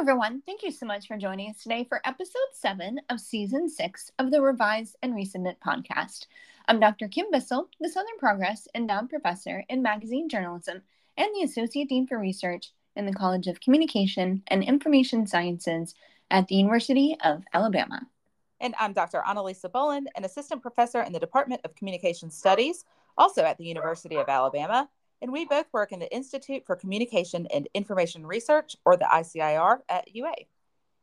everyone. Thank you so much for joining us today for episode seven of season six of the Revised and Resubmit podcast. I'm Dr. Kim Bissell, the Southern Progress Endowed Professor in Magazine Journalism and the Associate Dean for Research in the College of Communication and Information Sciences at the University of Alabama. And I'm Dr. Annalisa Boland, an assistant professor in the Department of Communication Studies, also at the University of Alabama. And we both work in the Institute for Communication and Information Research, or the ICIR, at UA.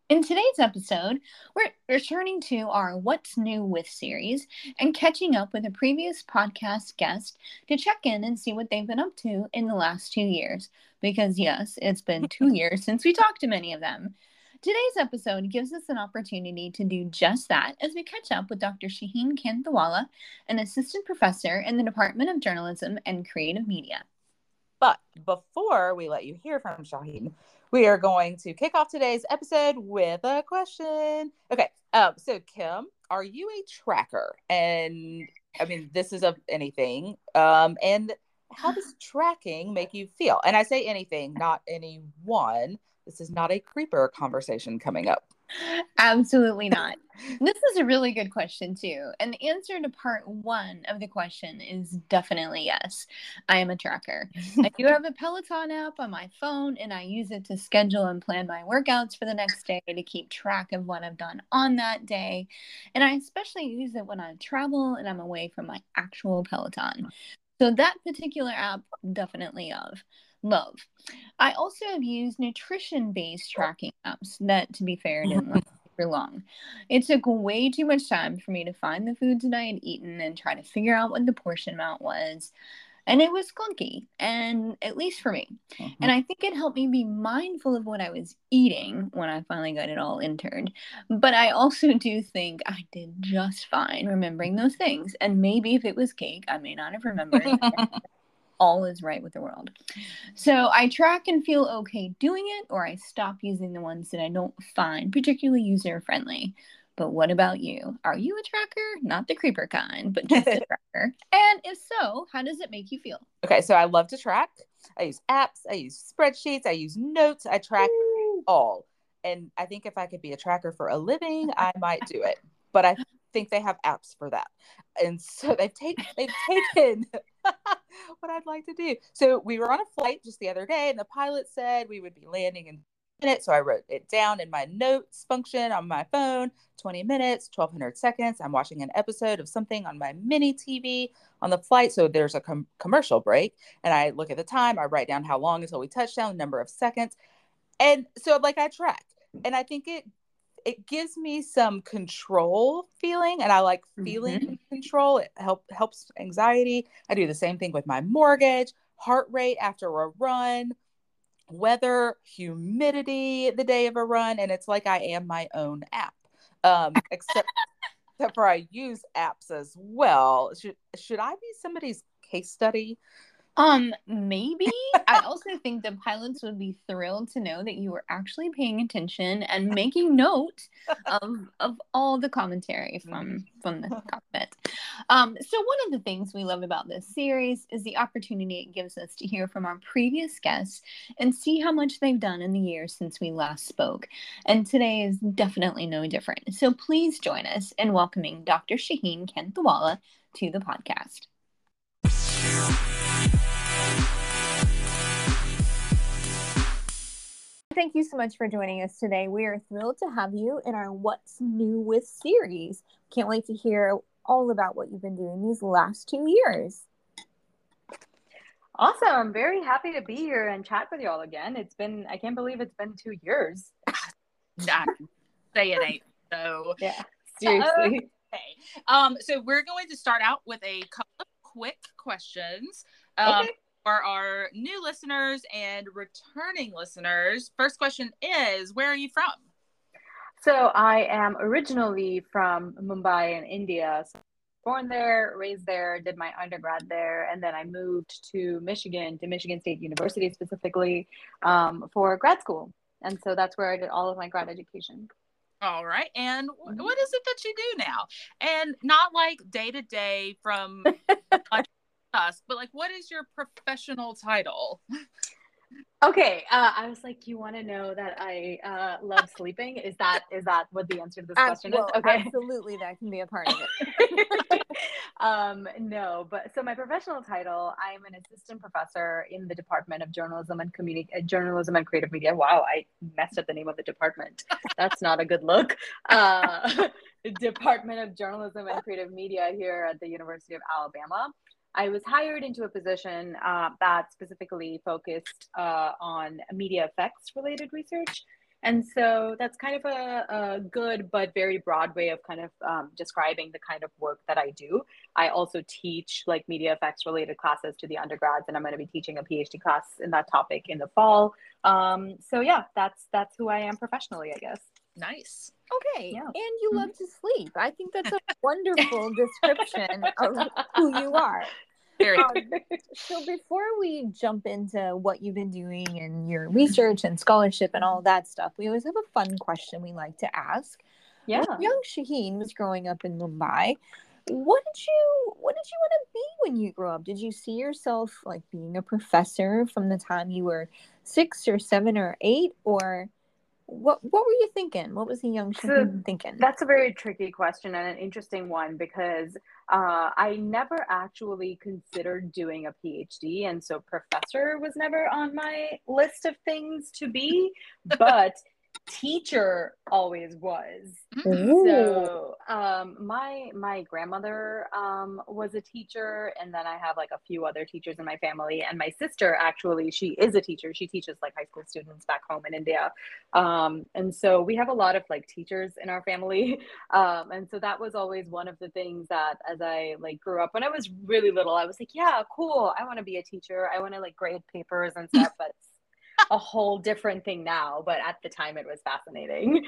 In today's episode, we're returning to our What's New with series and catching up with a previous podcast guest to check in and see what they've been up to in the last two years. Because, yes, it's been two years since we talked to many of them. Today's episode gives us an opportunity to do just that as we catch up with Dr. Shaheen Kantawala, an assistant professor in the Department of Journalism and Creative Media. But before we let you hear from Shaheen, we are going to kick off today's episode with a question. Okay, um, so Kim, are you a tracker? And I mean, this is of anything. Um, and how does tracking make you feel? And I say anything, not anyone. This is not a creeper conversation coming up. Absolutely not. this is a really good question, too. And the answer to part one of the question is definitely yes. I am a tracker. I do have a Peloton app on my phone, and I use it to schedule and plan my workouts for the next day to keep track of what I've done on that day. And I especially use it when I travel and I'm away from my actual Peloton. So, that particular app, definitely of love. I also have used nutrition based tracking apps that, to be fair, didn't last super long. It took way too much time for me to find the foods that I had eaten and try to figure out what the portion amount was. And it was clunky, and at least for me. Uh-huh. And I think it helped me be mindful of what I was eating when I finally got it all entered. But I also do think I did just fine remembering those things. And maybe if it was cake, I may not have remembered. all is right with the world. So I track and feel okay doing it, or I stop using the ones that I don't find particularly user friendly. But what about you? Are you a tracker? Not the creeper kind, but just a tracker. And if so, how does it make you feel? Okay, so I love to track. I use apps, I use spreadsheets, I use notes, I track Ooh. all. And I think if I could be a tracker for a living, I might do it. But I think they have apps for that. And so they've taken they've taken what I'd like to do. So we were on a flight just the other day, and the pilot said we would be landing in minutes. So I wrote it down in my notes function on my phone 20 minutes, 1200 seconds. I'm watching an episode of something on my mini TV on the flight. So there's a com- commercial break, and I look at the time, I write down how long until we touch down, the number of seconds. And so, like, I track. And I think it it gives me some control feeling and I like feeling mm-hmm. control. It help helps anxiety. I do the same thing with my mortgage, heart rate after a run, weather, humidity the day of a run, and it's like I am my own app. Um, except except for I use apps as well. Should should I be somebody's case study? Um, maybe. I also think the pilots would be thrilled to know that you were actually paying attention and making note of of all the commentary from from the cockpit. Um, so one of the things we love about this series is the opportunity it gives us to hear from our previous guests and see how much they've done in the years since we last spoke. And today is definitely no different. So please join us in welcoming Dr. Shaheen Kantawala to the podcast. Thank you so much for joining us today. We are thrilled to have you in our What's New with series. Can't wait to hear all about what you've been doing these last two years. Awesome. I'm very happy to be here and chat with you all again. It's been, I can't believe it's been two years. nah, say it ain't so. Yeah, seriously. Okay. Um, so we're going to start out with a couple of quick questions. Um, okay. For our new listeners and returning listeners, first question is Where are you from? So, I am originally from Mumbai in India. So born there, raised there, did my undergrad there, and then I moved to Michigan, to Michigan State University specifically, um, for grad school. And so that's where I did all of my grad education. All right. And mm-hmm. what is it that you do now? And not like day to day from us, but like what is your professional title? Okay, uh, I was like, you want to know that I uh, love sleeping? Is that is that what the answer to this question well, is? Okay, absolutely, that can be a part of it. um, no, but so my professional title, I am an assistant professor in the Department of Journalism and Communi- uh, Journalism and Creative Media. Wow, I messed up the name of the department. That's not a good look. Uh, Department of Journalism and Creative Media here at the University of Alabama. I was hired into a position uh, that specifically focused uh, on media effects related research. And so that's kind of a, a, good but very broad way of kind of um, describing the kind of work that I do. I also teach like media effects related classes to the undergrads, and I'm going to be teaching a PhD class in that topic in the fall. Um, so yeah, that's that's who I am professionally, I guess. Nice. Okay. Yeah. And you love to sleep. I think that's a wonderful description of who you are. Um, so before we jump into what you've been doing and your research and scholarship and all that stuff, we always have a fun question we like to ask. Yeah. When young Shaheen was growing up in Mumbai, what did you what did you want to be when you grew up? Did you see yourself like being a professor from the time you were six or seven or eight, or what what were you thinking? What was the young So thinking? That's a very tricky question and an interesting one because uh, I never actually considered doing a PhD. And so professor was never on my list of things to be, but teacher always was. Ooh. So um, my my grandmother um, was a teacher, and then I have like a few other teachers in my family. And my sister actually, she is a teacher. She teaches like high school students back home in India. Um, and so we have a lot of like teachers in our family. Um, and so that was always one of the things that as I like grew up when I was really little, I was like, yeah, cool. I want to be a teacher. I want to like grade papers and stuff. But a whole different thing now, but at the time it was fascinating.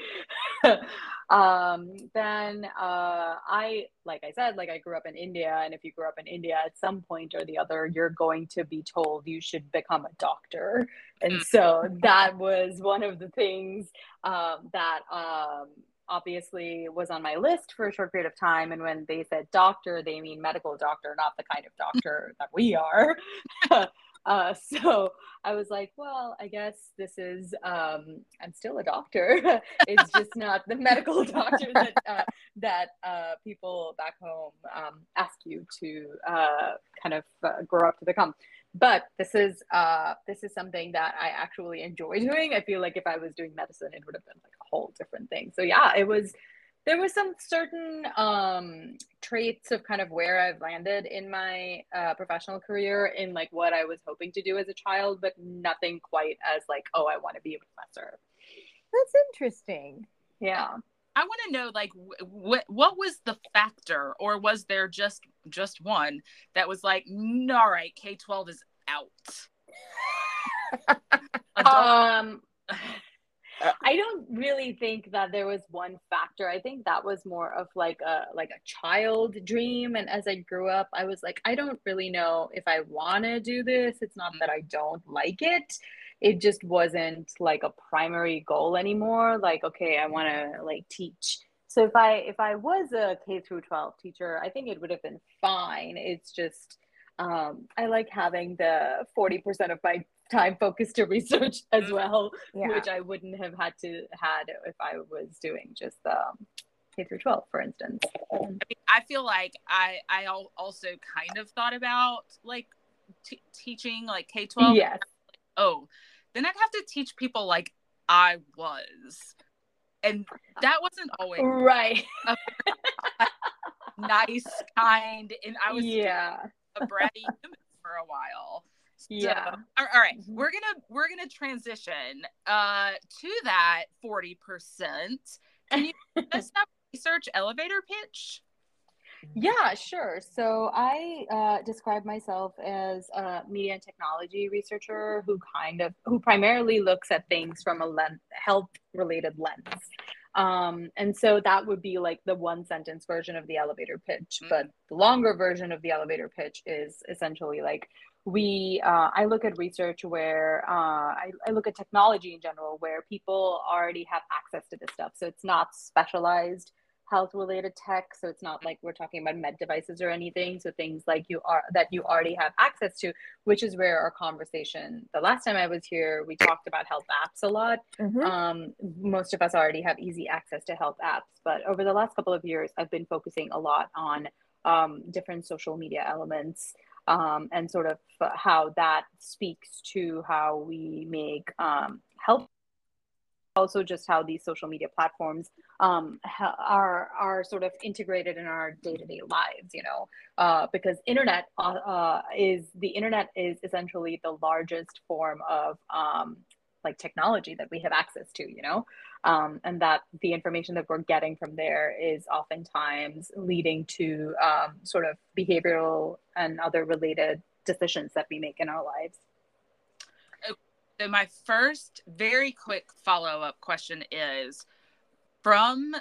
um, then uh, I, like I said, like I grew up in India, and if you grew up in India, at some point or the other, you're going to be told you should become a doctor, and so that was one of the things um, that. Um, obviously was on my list for a short period of time and when they said doctor they mean medical doctor not the kind of doctor that we are uh, so I was like, well, I guess this is, um, I'm still a doctor. it's just not the medical doctor that, uh, that uh, people back home um, ask you to uh, kind of uh, grow up to become. But this is uh, this is something that I actually enjoy doing. I feel like if I was doing medicine, it would have been like a whole different thing. So yeah, it was there was some certain um, traits of kind of where I've landed in my uh, professional career in like what I was hoping to do as a child, but nothing quite as like, oh, I want to be a professor. That's interesting. Yeah. I want to know, like, what what was the factor, or was there just just one that was like, "Mm, all right, K twelve is out. Um, I don't really think that there was one factor. I think that was more of like a like a child dream. And as I grew up, I was like, I don't really know if I want to do this. It's not that I don't like it. It just wasn't like a primary goal anymore. Like, okay, I want to like teach. So if I if I was a K through 12 teacher, I think it would have been fine. It's just um, I like having the 40% of my time focused to research as well Yeah. which I wouldn't have had to had if I was doing just um, K through 12, for instance. I, mean, I feel like I I also kind of thought about like t- teaching like K twelve. Yes. Oh, then I'd have to teach people like I was, and that wasn't always Right. nice, kind, and I was yeah. a bratty human for a while. So, Yeah. all all right, Mhm. we're gonna we're gonna transition uh to that forty percent. Can you research elevator pitch? Yeah, sure. So I uh, describe myself as a media and technology researcher who kind of who primarily looks at things from a len- health related lens. Um, and so that would be like the one sentence version of the elevator pitch. But the longer version of the elevator pitch is essentially like we uh, I look at research where uh, I, I look at technology in general where people already have access to this stuff. So it's not specialized health related tech so it's not like we're talking about med devices or anything so things like you are that you already have access to which is where our conversation the last time i was here we talked about health apps a lot mm-hmm. um, most of us already have easy access to health apps but over the last couple of years i've been focusing a lot on um, different social media elements um, and sort of how that speaks to how we make um, health. Also just how these social media platforms um, are are sort of integrated in our day-to-day lives you know? Uh, because internet uh, uh, is the internet is essentially the largest form of um, like technology that we have access to you know um, and that the information that we're getting from there is oftentimes leading to um, sort of behavioral and other related decisions that we make in our lives so my first very quick follow-up question is from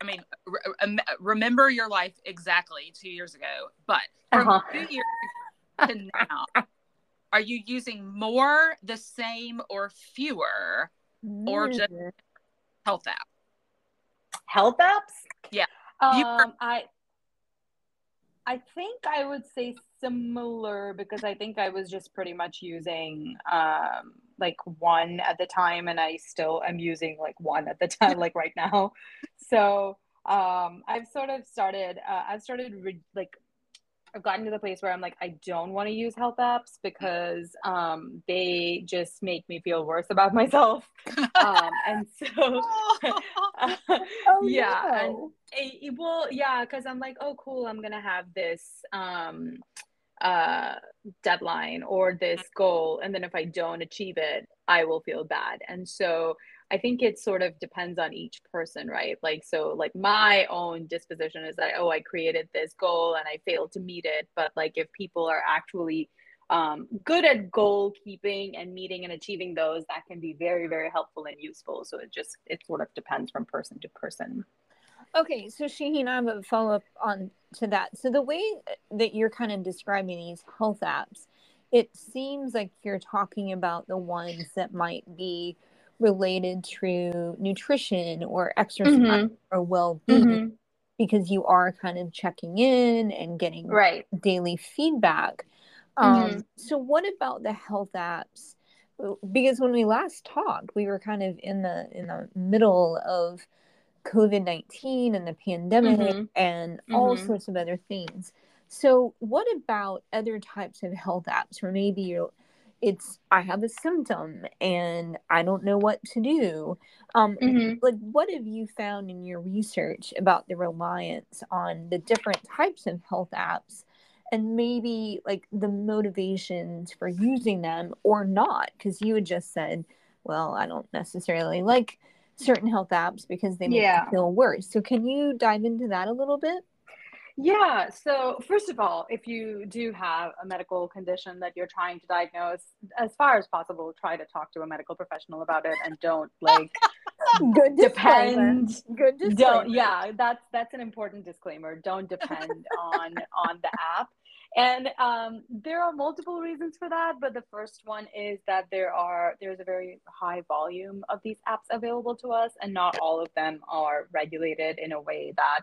I mean, re- remember your life exactly two years ago, but from uh-huh. two years to now, are you using more, the same, or fewer, or just mm. health apps? Health apps? Yeah. Um, I I think I would say similar because I think I was just pretty much using um, like one at the time, and I still am using like one at the time, like right now. So um, I've sort of started. Uh, I've started re- like I've gotten to the place where I'm like, I don't want to use health apps because um, they just make me feel worse about myself. um, and so, uh, oh, yeah, no. and it, well, yeah, because I'm like, oh, cool, I'm gonna have this um, uh, deadline or this goal, and then if I don't achieve it, I will feel bad. And so I think it sort of depends on each person, right? Like, so like my own disposition is that, oh, I created this goal and I failed to meet it. But like, if people are actually um, good at goal keeping and meeting and achieving those, that can be very, very helpful and useful. So it just, it sort of depends from person to person. Okay, so Shaheen, I have a follow up on to that. So the way that you're kind of describing these health apps, it seems like you're talking about the ones that might be related to nutrition or exercise mm-hmm. or well-being mm-hmm. because you are kind of checking in and getting right. daily feedback um, mm-hmm. so what about the health apps because when we last talked we were kind of in the in the middle of covid-19 and the pandemic mm-hmm. and all mm-hmm. sorts of other things so what about other types of health apps where maybe you're it's I have a symptom and I don't know what to do. Um, mm-hmm. Like, what have you found in your research about the reliance on the different types of health apps, and maybe like the motivations for using them or not? Because you had just said, well, I don't necessarily like certain health apps because they make yeah. me feel worse. So, can you dive into that a little bit? Yeah. So, first of all, if you do have a medical condition that you're trying to diagnose, as far as possible, try to talk to a medical professional about it and don't like good depend. Good disclaimer. Don't. Yeah, that's that's an important disclaimer. Don't depend on on the app. And um, there are multiple reasons for that, but the first one is that there are there's a very high volume of these apps available to us, and not all of them are regulated in a way that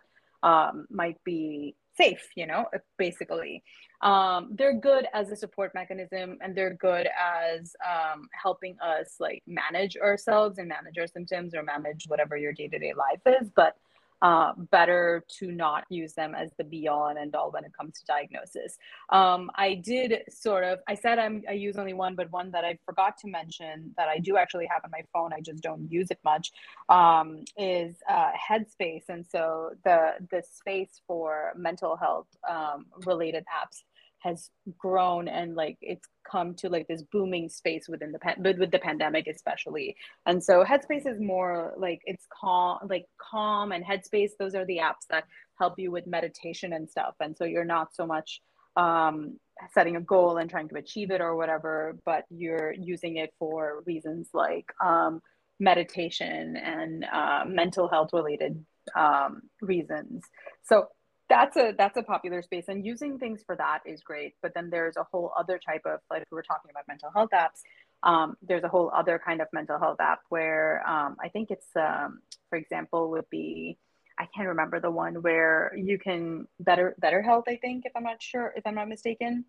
um, might be safe, you know, basically. Um, they're good as a support mechanism and they're good as um, helping us like manage ourselves and manage our symptoms or manage whatever your day to day life is. But uh, better to not use them as the be all and end all when it comes to diagnosis. Um, I did sort of, I said I'm, I use only one, but one that I forgot to mention that I do actually have on my phone, I just don't use it much, um, is uh, Headspace. And so the, the space for mental health um, related apps has grown and like it's come to like this booming space within the pan- with the pandemic especially. And so headspace is more like it's calm like calm and headspace those are the apps that help you with meditation and stuff. And so you're not so much um, setting a goal and trying to achieve it or whatever but you're using it for reasons like um, meditation and uh, mental health related um, reasons. So that's a that's a popular space and using things for that is great but then there's a whole other type of like we were talking about mental health apps um, there's a whole other kind of mental health app where um, i think it's um, for example would be I can't remember the one where you can better BetterHelp. I think if I'm not sure if I'm not mistaken,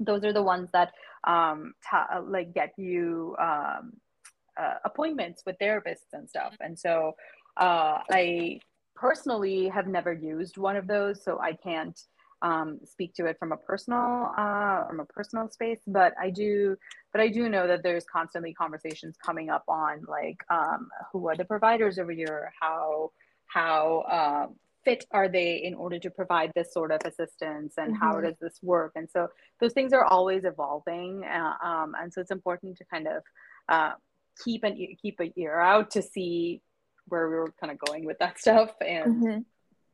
those are the ones that um, ta- like get you um, uh, appointments with therapists and stuff. And so uh, I personally have never used one of those, so I can't um, speak to it from a personal uh, from a personal space. But I do, but I do know that there's constantly conversations coming up on like um, who are the providers over here, how how uh, fit are they in order to provide this sort of assistance and mm-hmm. how does this work and so those things are always evolving uh, um, and so it's important to kind of uh, keep an keep an ear out to see where we were kind of going with that stuff and mm-hmm.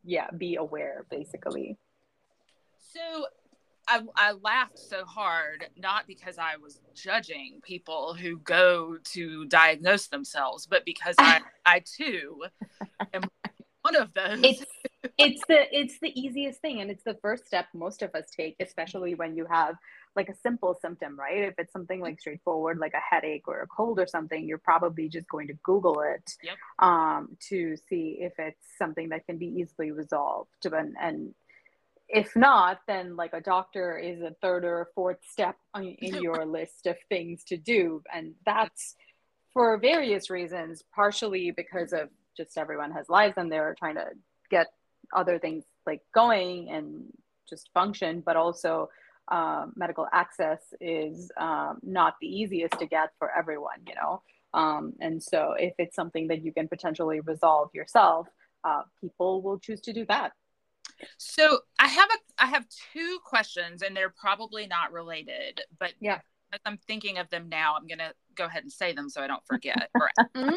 yeah be aware basically so I, I laughed so hard not because i was judging people who go to diagnose themselves but because i i too am one of those it's it's the it's the easiest thing and it's the first step most of us take especially when you have like a simple symptom right? If it's something like straightforward like a headache or a cold or something you're probably just going to google it yep. um, to see if it's something that can be easily resolved. And, and if not then like a doctor is a third or fourth step in your list of things to do. And that's for various reasons partially because of just everyone has lives and they're trying to get other things like going and just function, but also um, medical access is um, not the easiest to get for everyone, you know. Um, and so, if it's something that you can potentially resolve yourself, uh, people will choose to do that. So, I have a I have two questions, and they're probably not related, but yeah, as I'm thinking of them now, I'm gonna go ahead and say them so I don't forget. mm-hmm.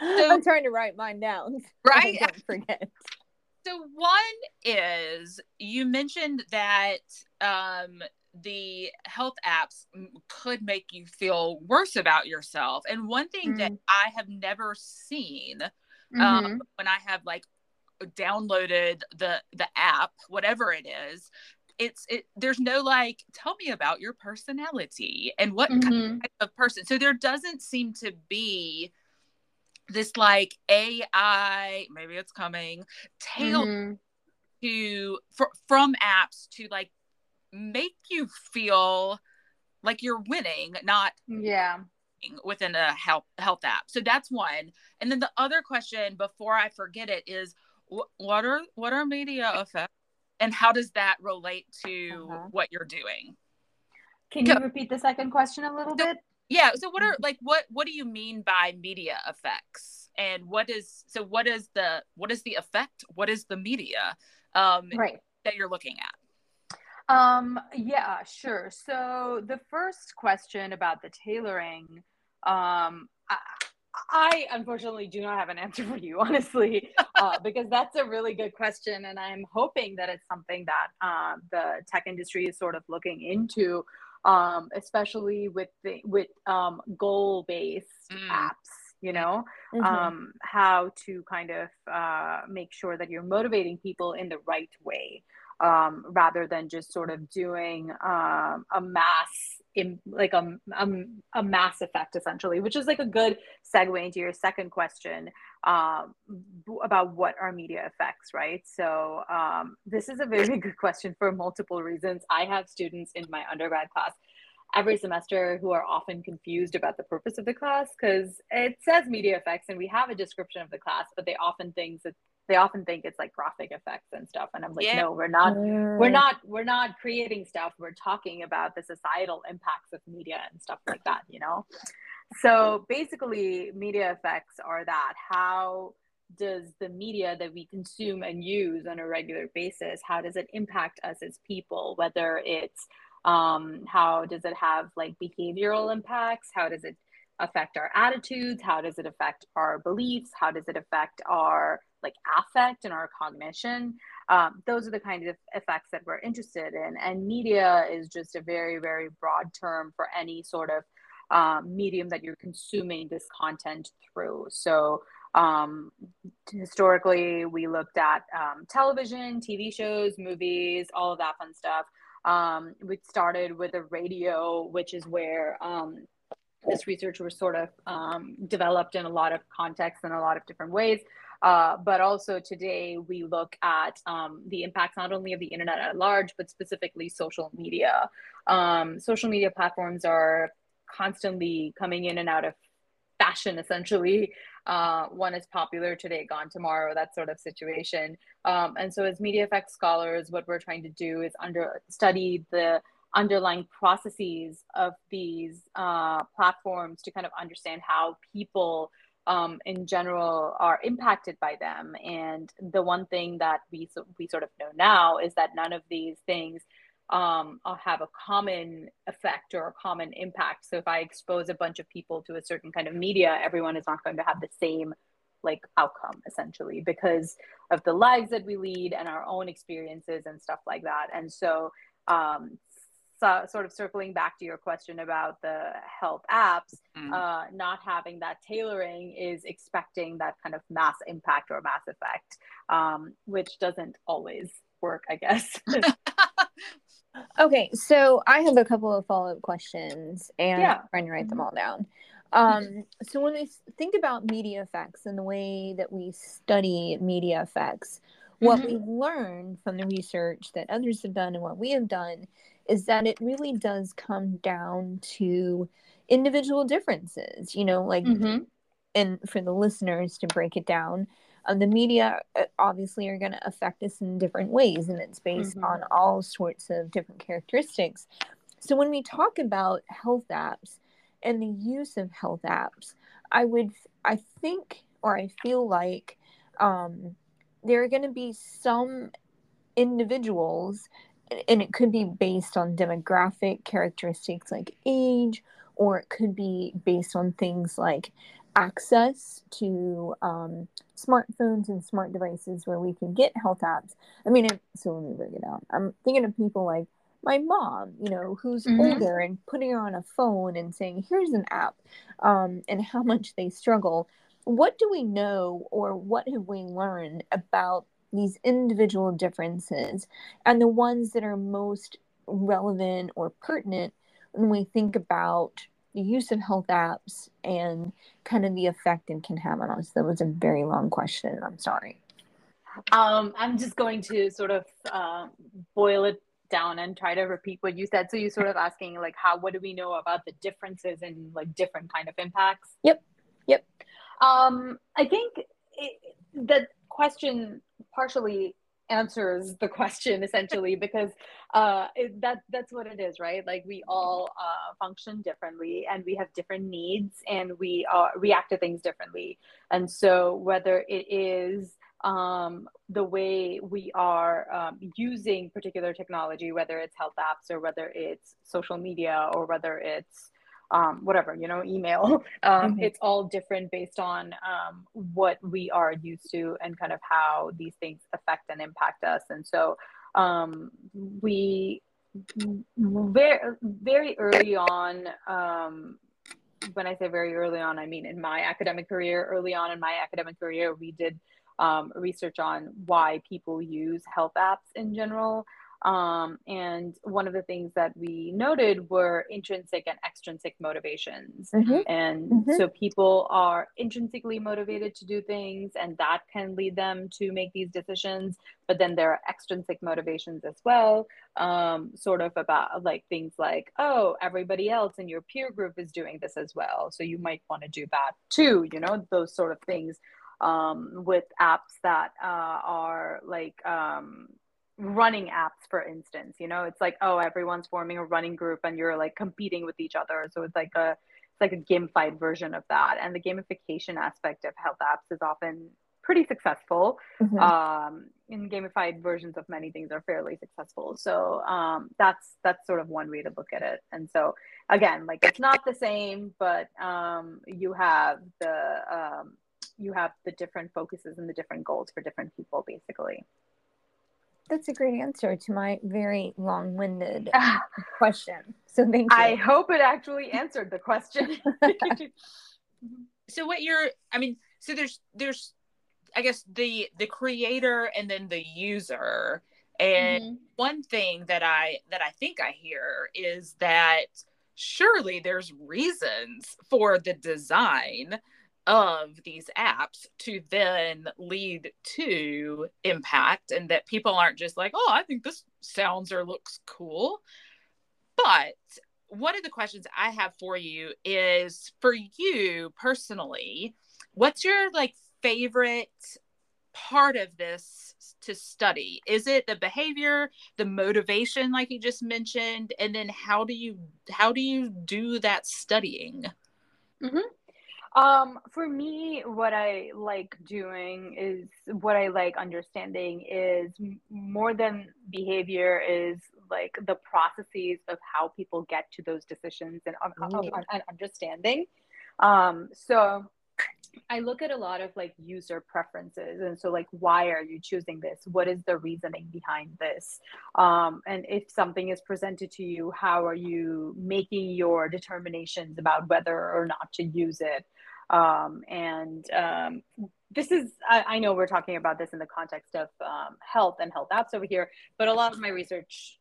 so, I'm trying to write mine down. Right, I don't forget. So one is you mentioned that um, the health apps could make you feel worse about yourself. And one thing mm that I have never seen um, mm-hmm. when I have like downloaded the the app, whatever it is, it's it there's no like tell me about your personality and what mm-hmm. kind of person. So there doesn't seem to be this like AI, maybe it's coming, tail mm-hmm. to for, from apps to like make you feel like you're winning, not yeah within a health health app. So that's one. And then the other question before I forget it is what are what are media effects and how does that relate to uh-huh. what you're doing? Can you repeat the second question a little so, bit? Yeah so what are mm-hmm. like what what do you mean by media effects? And what is so what is the what is the effect? What is the media um right. that you're looking at? Um yeah sure. So the first question about the tailoring um I, I unfortunately do not have an answer for you, honestly, uh, because that's a really good question, and I'm hoping that it's something that um, the tech industry is sort of looking into um, especially with the, with um, goal based mm. apps you know mm-hmm. um, how to kind of uh, make sure that you're motivating people in the right way um, rather than just sort of doing um, a mass in like a, a, a, mass effect essentially which is like a good segue into your second question um, about what are media effects right? So um, this is a very good question for multiple reasons. I have students in my undergrad class every semester who are often confused about the purpose of the class because it says media effects and we have a description of the class but they often think that they often think it's like graphic effects and stuff. And i'm like yeah. no we're not we're not we're not creating stuff. We're talking about the societal impacts of media and stuff like that you know so basically media effects are that. How does the media that we consume and use on a regular basis how does it impact us as people? Whether it's um, how does it have like behavioral impacts? How does it affect our attitudes? How does it affect our beliefs? How does it affect our like affect and our cognition? Um, those are the kind of effects that we're interested in. And media is just a very very broad term for any sort of um, medium that you're consuming this content through so um, historically we looked at um, television tv shows movies all of that fun stuff um, we started with a radio, which is where um, this research was sort of um, developed in a lot of contexts and a lot of different ways. Uh, but also today we look at um, the impacts not only of the internet at large, but specifically social media. Um, social media platforms are constantly coming in and out of fashion, essentially. Uh, one is popular today, gone tomorrow, that sort of situation. Um, and so, as media effects scholars, what we're trying to do is under study the underlying processes of these uh, platforms to kind of understand how people um, in general are impacted by them. And the one thing that we we sort of know now is that none of these things um, I'll have a common effect or a common impact. So if I expose a bunch of people to a certain kind of media, everyone is not going to have the same like outcome essentially because of the lives that we lead and our own experiences and stuff like that. And so um, so, sort of circling back to your question about the health apps, mm. uh, not having that tailoring is expecting that kind of mass impact or mass effect, um, which doesn't always work, I guess. okay, so I have a couple of follow up questions and yeah. I'm trying to write them mm-hmm. all down. Um, so when we think about media effects and the way that we study media effects, what mm-hmm. we've learned from the research that others have done and what we have done is that it really does come down to individual differences, you know, like, mm-hmm. and for the listeners to break it down, the media uh, obviously are going to affect us in different ways, and it's based mm-hmm. on all sorts of different characteristics. So when we talk about health apps and the use of health apps, I would, I think, or I feel like um, there are going to be some individuals and it could be based on demographic characteristics like age, or it could be based on things like access to um, smartphones and smart devices where we can get health apps. I mean, so let me break it down. I'm thinking of people like my mom, you know, who's mm-hmm. older and putting her on a phone and saying, here's an app, um, and how much they struggle. What do we know or what have we learned about these individual differences and the ones that are most relevant or pertinent when we think about the use of health apps and kind of the effect it can have on us. That was a very long question. I'm sorry. Um, I'm just going to sort of uh, boil it down and try to repeat what you said. So you sort of asking like, how what do we know about the differences in like different kind of impacts? Yep. Yep. Um, I think it, the question partially answers the question essentially because uh, it, that that's what it is right? Like we all uh, function differently and we have different needs and we uh, react to things differently. And so whether it is um, the way we are um, using particular technology whether it's health apps or whether it's social media or whether it's um, whatever, you know, email. Um, mm-hmm. It's all different based on um, what we are used to and kind of how these things affect and impact us. And so um, we very, very early on, um, when I say very early on, I mean in my academic career, early on in my academic career, we did um, research on why people use health apps in general. Um, and one of the things that we noted were intrinsic and extrinsic motivations. Mm-hmm. And mm-hmm. so people are intrinsically motivated to do things, and that can lead them to make these decisions. But then there are extrinsic motivations as well, um, sort of about like things like, oh, everybody else in your peer group is doing this as well. So you might want to do that too, you know, those sort of things um, with apps that uh, are like, um, running apps for instance you know it's like oh everyone's forming a running group and you're like competing with each other. So it's like a it's like a gamified version of that. And the gamification aspect of health apps is often pretty successful. Mm-hmm. um, in gamified versions of many things are fairly successful. So um, that's that's sort of one way to look at it. And so again like it's not the same but um, you have the um, you have the different focuses and the different goals for different people basically that's a great answer to my very long-winded question. So thank you. I hope it actually answered the question. so what you're I mean, so there's there's I guess the the creator and then the user. And mm-hmm. one thing that I that I think I hear is that surely there's reasons for the design of these apps to then lead to impact and that people aren't just like, oh, I think this sounds or looks cool. But one of the questions I have for you is for you personally, what's your like favorite part of this to study? Is it the behavior, the motivation like you just mentioned, and then how do you how do you do that studying? Mm-hmm. Um, for me, what I like doing is what I like understanding is more than behavior is like the processes of how people get to those decisions and, and understanding. Um, so I look at a lot of like user preferences. And so, like, why are you choosing this? What is the reasoning behind this? Um, and if something is presented to you, how are you making your determinations about whether or not to use it? Um, and um, this is, I, I, know we're talking about this in the context of um, health and health apps over here, but a lot of my research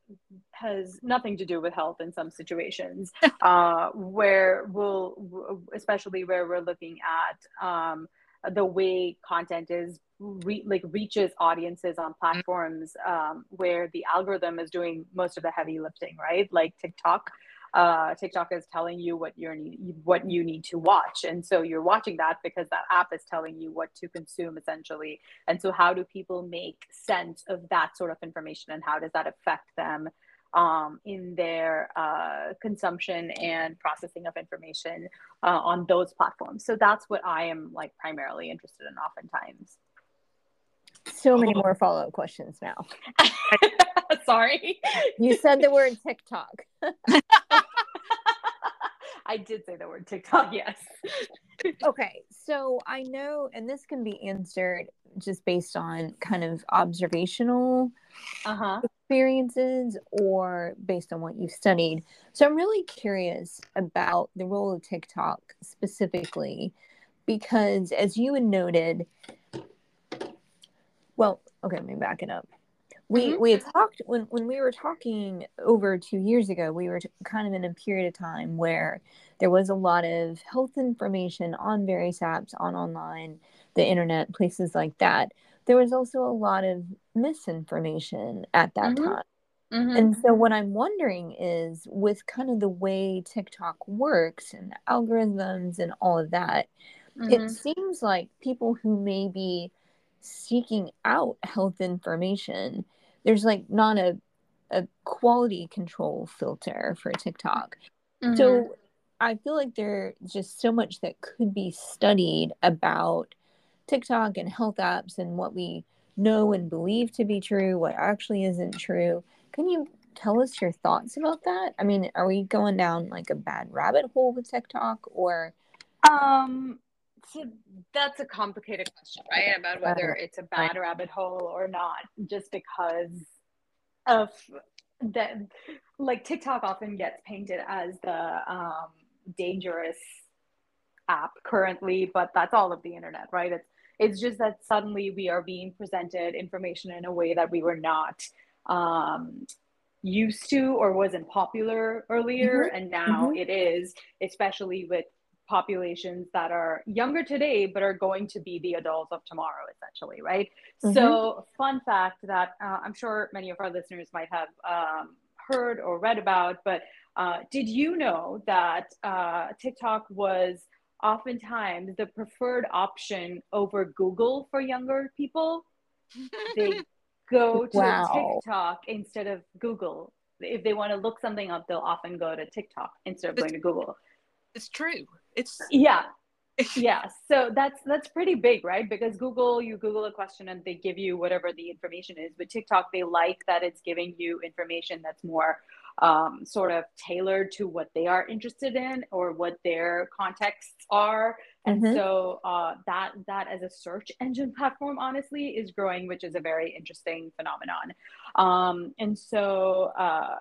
has nothing to do with health in some situations, uh, where we'll, especially where we're looking at um, the way content is re- like reaches audiences on platforms um, where the algorithm is doing most of the heavy lifting, right? Like TikTok uh, TikTok is telling you what you're what you need to watch, and so you're watching that because that app is telling you what to consume essentially. And so, how do people make sense of that sort of information, and how does that affect them? Um, in their uh, consumption and processing of information uh, on those platforms. So that's what I am like primarily interested in oftentimes. So many more follow up questions now. Sorry. You said the word TikTok. I did say the word TikTok, yes. okay, so I know, and this can be answered just based on kind of observational uh-huh. experiences or based on what you've studied. So I'm really curious about the role of TikTok specifically, because as you had noted, well, okay, let me back it up we mm-hmm. we had talked when when we were talking over two years ago we were t- kind of in a period of time where there was a lot of health information on various apps on online the internet places like that there was also a lot of misinformation at that mm-hmm. time mm-hmm. and so what i'm wondering is with kind of the way tiktok works and the algorithms and all of that it mm-hmm. seems like people who may be seeking out health information there's like not a a quality control filter for TikTok. Mm-hmm. So I feel like there's just so much that could be studied about TikTok and health apps and what we know and believe to be true, what actually isn't true. Can you tell us your thoughts about that? I mean, are we going down like a bad rabbit hole with TikTok or um so that's a complicated question, right? About whether it's a bad rabbit hole or not, just because of that, like TikTok often gets painted as the um, dangerous app currently, but that's all of the internet, right? It's it's just that suddenly we are being presented information in a way that we were not um, used to or wasn't popular earlier, mm-hmm. and now mm-hmm. it is, especially with populations that are younger today but are going to be the adults of tomorrow essentially right? Mm-hmm. so fun fact that uh, i'm sure many of our listeners might have um, heard or read about but uh, did you know that uh, tiktok was oftentimes the preferred option over google for younger people? They go to wow. tiktok instead of google. If they want to look something up they'll often go to tiktok instead of going to google. it's true it's yeah. Yeah. So that's that's pretty big right? Because google you google a question and they give you whatever the information is. But tiktok they like that it's giving you information that's more um, sort of tailored to what they are interested in or what their contexts are. And mm-hmm. so uh, that that as a search engine platform honestly is growing which is a very interesting phenomenon. Um, and so uh,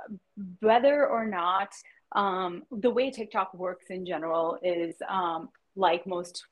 whether or not um, the way TikTok works in general is um, like most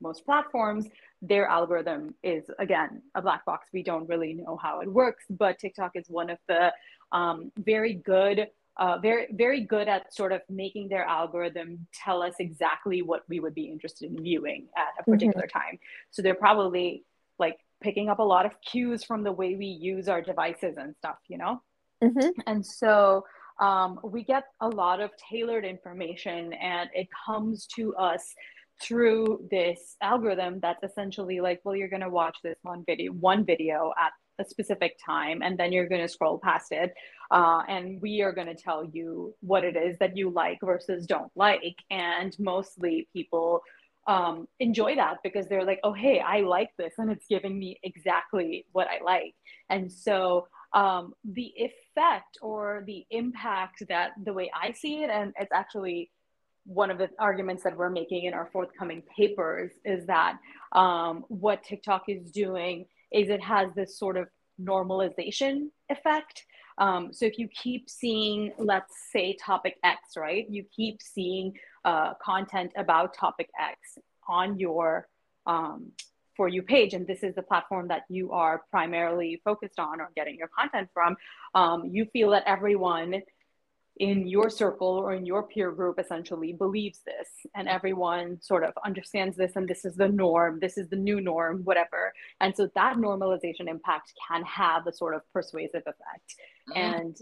most platforms, their algorithm is again a black box. We don't really know how it works, but TikTok is one of the um, very good uh, very very good at sort of making their algorithm tell us exactly what we would be interested in viewing at a particular mm-hmm. time. So they're probably like picking up a lot of cues from the way we use our devices and stuff, you know. Mm-hmm. And so um, we get a lot of tailored information, and it comes to us through this algorithm that's essentially like, well, you're going to watch this one video, one video at a specific time and then you're going to scroll past it uh, and we are going to tell you what it is that you like versus don't like. And mostly people um, enjoy that because they're like oh hey i like this and it's giving me exactly what i like. And so um, the effect or the impact that the way i see it and it's actually one of the arguments that we're making in our forthcoming papers is that um, what tiktok is doing is it has this sort of normalization effect. Um, so if you keep seeing, let's say, topic X, right? You keep seeing uh, content about topic X on your um, for you page, and this is the platform that you are primarily focused on or getting your content from. Um, you feel that everyone in your circle or in your peer group essentially believes this and everyone sort of understands this and this is the norm this is the new norm whatever and so that normalization impact can have a sort of persuasive effect mm-hmm. and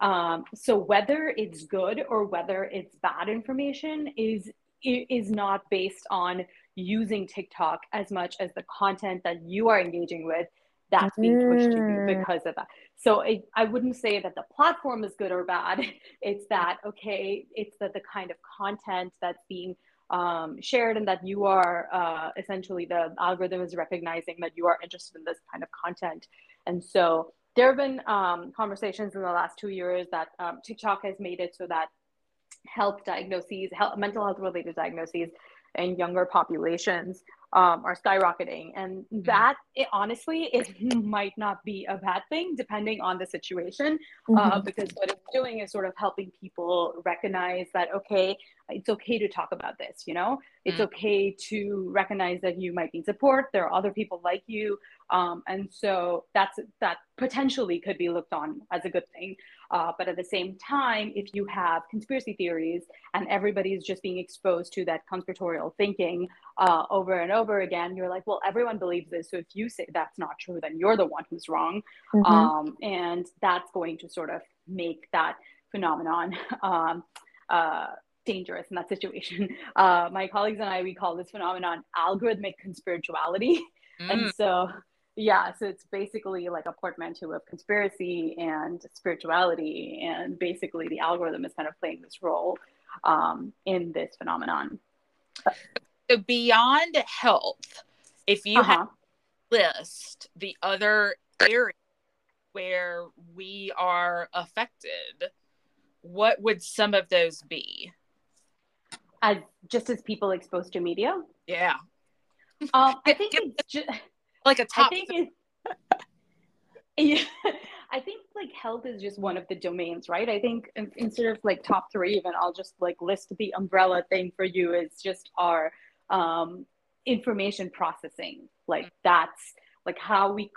um, so whether it's good or whether it's bad information is is not based on using tiktok as much as the content that you are engaging with that's being pushed to you mm. because of that. So it, I wouldn't say that the platform is good or bad. It's that, okay, it's that the kind of content that's being um, shared and that you are uh, essentially the algorithm is recognizing that you are interested in this kind of content. And so there have been um, conversations in the last two years that um, TikTok has made it so that health diagnoses, health, mental health related diagnoses in younger populations um, are skyrocketing and mm-hmm. that it, honestly it might not be a bad thing depending on the situation uh, mm-hmm. uh, because what it's doing is sort of helping people recognize that okay it's okay to talk about this you know it's mm-hmm. okay to recognize that you might need support there are other people like you um, and so that's that potentially could be looked on as a good thing uh, but at the same time, if you have conspiracy theories and everybody's just being exposed to that conspiratorial thinking uh, over and over again, you're like, well, everyone believes this. So if you say that's not true, then you're the one who's wrong. Mm-hmm. Um, and that's going to sort of make that phenomenon. Um, uh, dangerous in that situation. Uh, my colleagues and I, we call this phenomenon algorithmic conspirituality. Mm. And so yeah so it's basically like a portmanteau of conspiracy and spirituality and basically the algorithm is kind of playing this role um, in this phenomenon. So beyond health if you uh-huh. have list the other areas where we are affected what would some of those be? As just as people exposed to media? Yeah. Um, i think it's just like a top. I think it, yeah, I think like health is just one of the domains, right? I think instead of like top three, even I'll just like list the umbrella thing for you is just our um, information processing. Like mm-hmm. that's like how we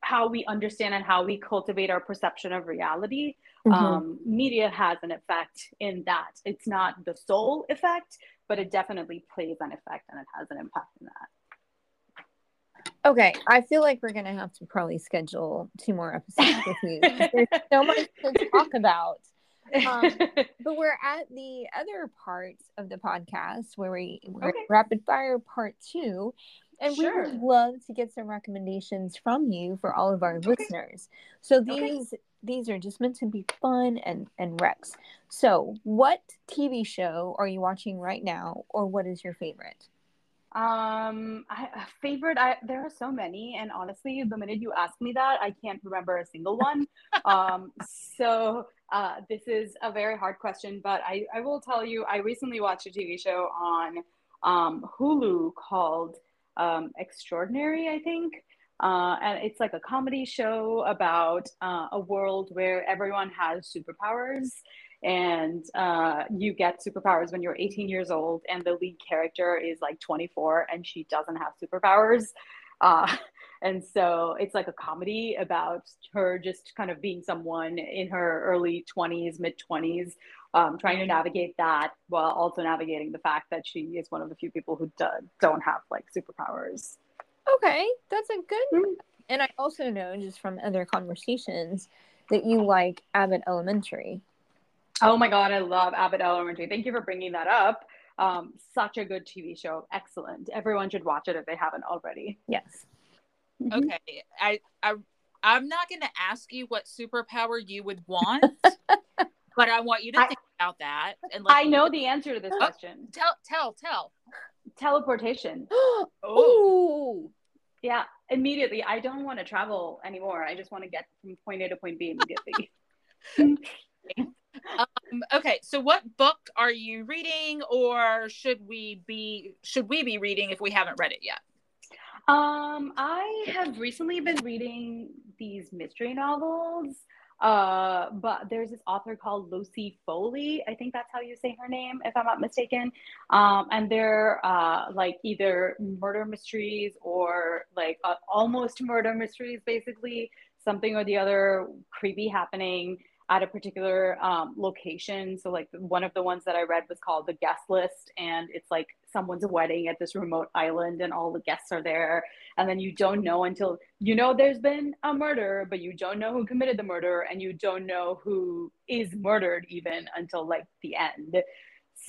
how we understand and how we cultivate our perception of reality. Mm-hmm. Um, media has an effect in that. It's not the sole effect, but it definitely plays an effect and it has an impact in that. Okay, I feel like we're gonna have to probably schedule two more episodes with you. There's so much to talk about. Um, but we're at the other part of the podcast where we we're okay. rapid fire part two, and sure. we would love to get some recommendations from you for all of our okay. listeners. So these okay. these are just meant to be fun and and Rex. So, what TV show are you watching right now, or what is your favorite? Um, I, favorite, I, there are so many, and honestly, the minute you ask me that, I can't remember a single one. um, so uh, this is a very hard question, but I, I will tell you, I recently watched a TV show on um, Hulu called um, Extraordinary, I think. Uh, and it's like a comedy show about uh, a world where everyone has superpowers and uh, you get superpowers when you're 18 years old and the lead character is like 24 and she doesn't have superpowers uh, And so it's like a comedy about her just kind of being someone in her early 20s, mid 20s, um, trying to navigate that while also navigating the fact that she is one of the few people who do, don't have like superpowers. Okay, that's a good. Mm-hmm. And I also know just from other conversations that you like Abbott Elementary. Oh my God, I love Abbott Elementary. Thank you for bringing that up. Um, such a good TV show. Excellent. Everyone should watch it if they haven't already. Yes. Mm-hmm. Okay. I, I I'm not going to ask you what superpower you would want, but I want you to I, think about that. And I know the answer to this oh, question. Tell, tell, tell. Teleportation. oh. Yeah, immediately. I don't want to travel anymore. I just want to get from point A to point B immediately. um, okay, so what book are you reading, or should we be should we be reading if we haven't read it yet? Um, I have recently been reading these mystery novels. Uh, but there's this author called Lucy Foley. I think that's how you say her name, if I'm not mistaken. Um, and they're uh, like either murder mysteries or like uh, almost murder mysteries, basically something or the other creepy happening at a particular um, location. So, like one of the ones that I read was called The Guest List, and it's like someone's wedding at this remote island, and all the guests are there. And then you don't know until you know there's been a murder, but you don't know who committed the murder, and you don't know who is murdered even until like the end.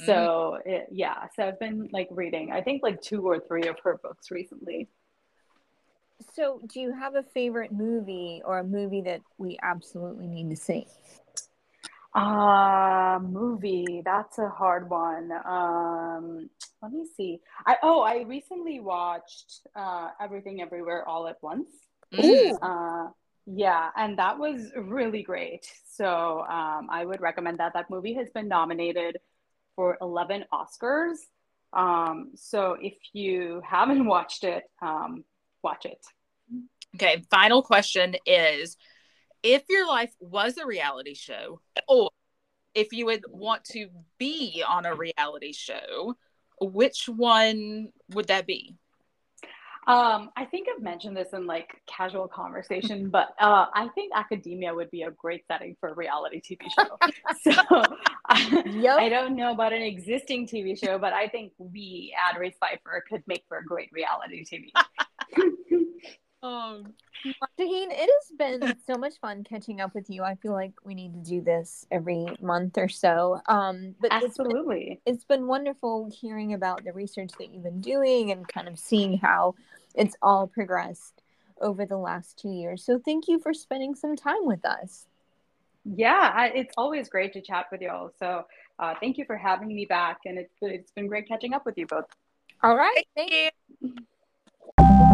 So, mm. it, yeah, so I've been like reading, I think like two or three of her books recently. So, do you have a favorite movie or a movie that we absolutely need to see? Uh movie. That's a hard one. Um let me see. I oh, I recently watched uh Everything Everywhere All at Once. Mm. Uh yeah, and that was really great. So, um I would recommend that. That movie has been nominated for 11 Oscars. Um so if you haven't watched it, um watch it. Okay, final question is if your life was a reality show or if you would want to be on a reality show, which one would that be? Um, I think I've mentioned this in like casual conversation, but uh, I think academia would be a great setting for a reality TV show. so I, yep. I don't know about an existing TV show, but I think we at Race Cipher could make for a great reality TV. Um, Shaheen, it has been so much fun catching up with you. I feel like we need to do this every month or so. Um, but absolutely, it's been, it's been wonderful hearing about the research that you've been doing and kind of seeing how it's all progressed over the last two years. So thank you for spending some time with us. Yeah, I, it's always great to chat with y'all. So uh, thank you for having me back, and it's it's been great catching up with you both. All right, thank you.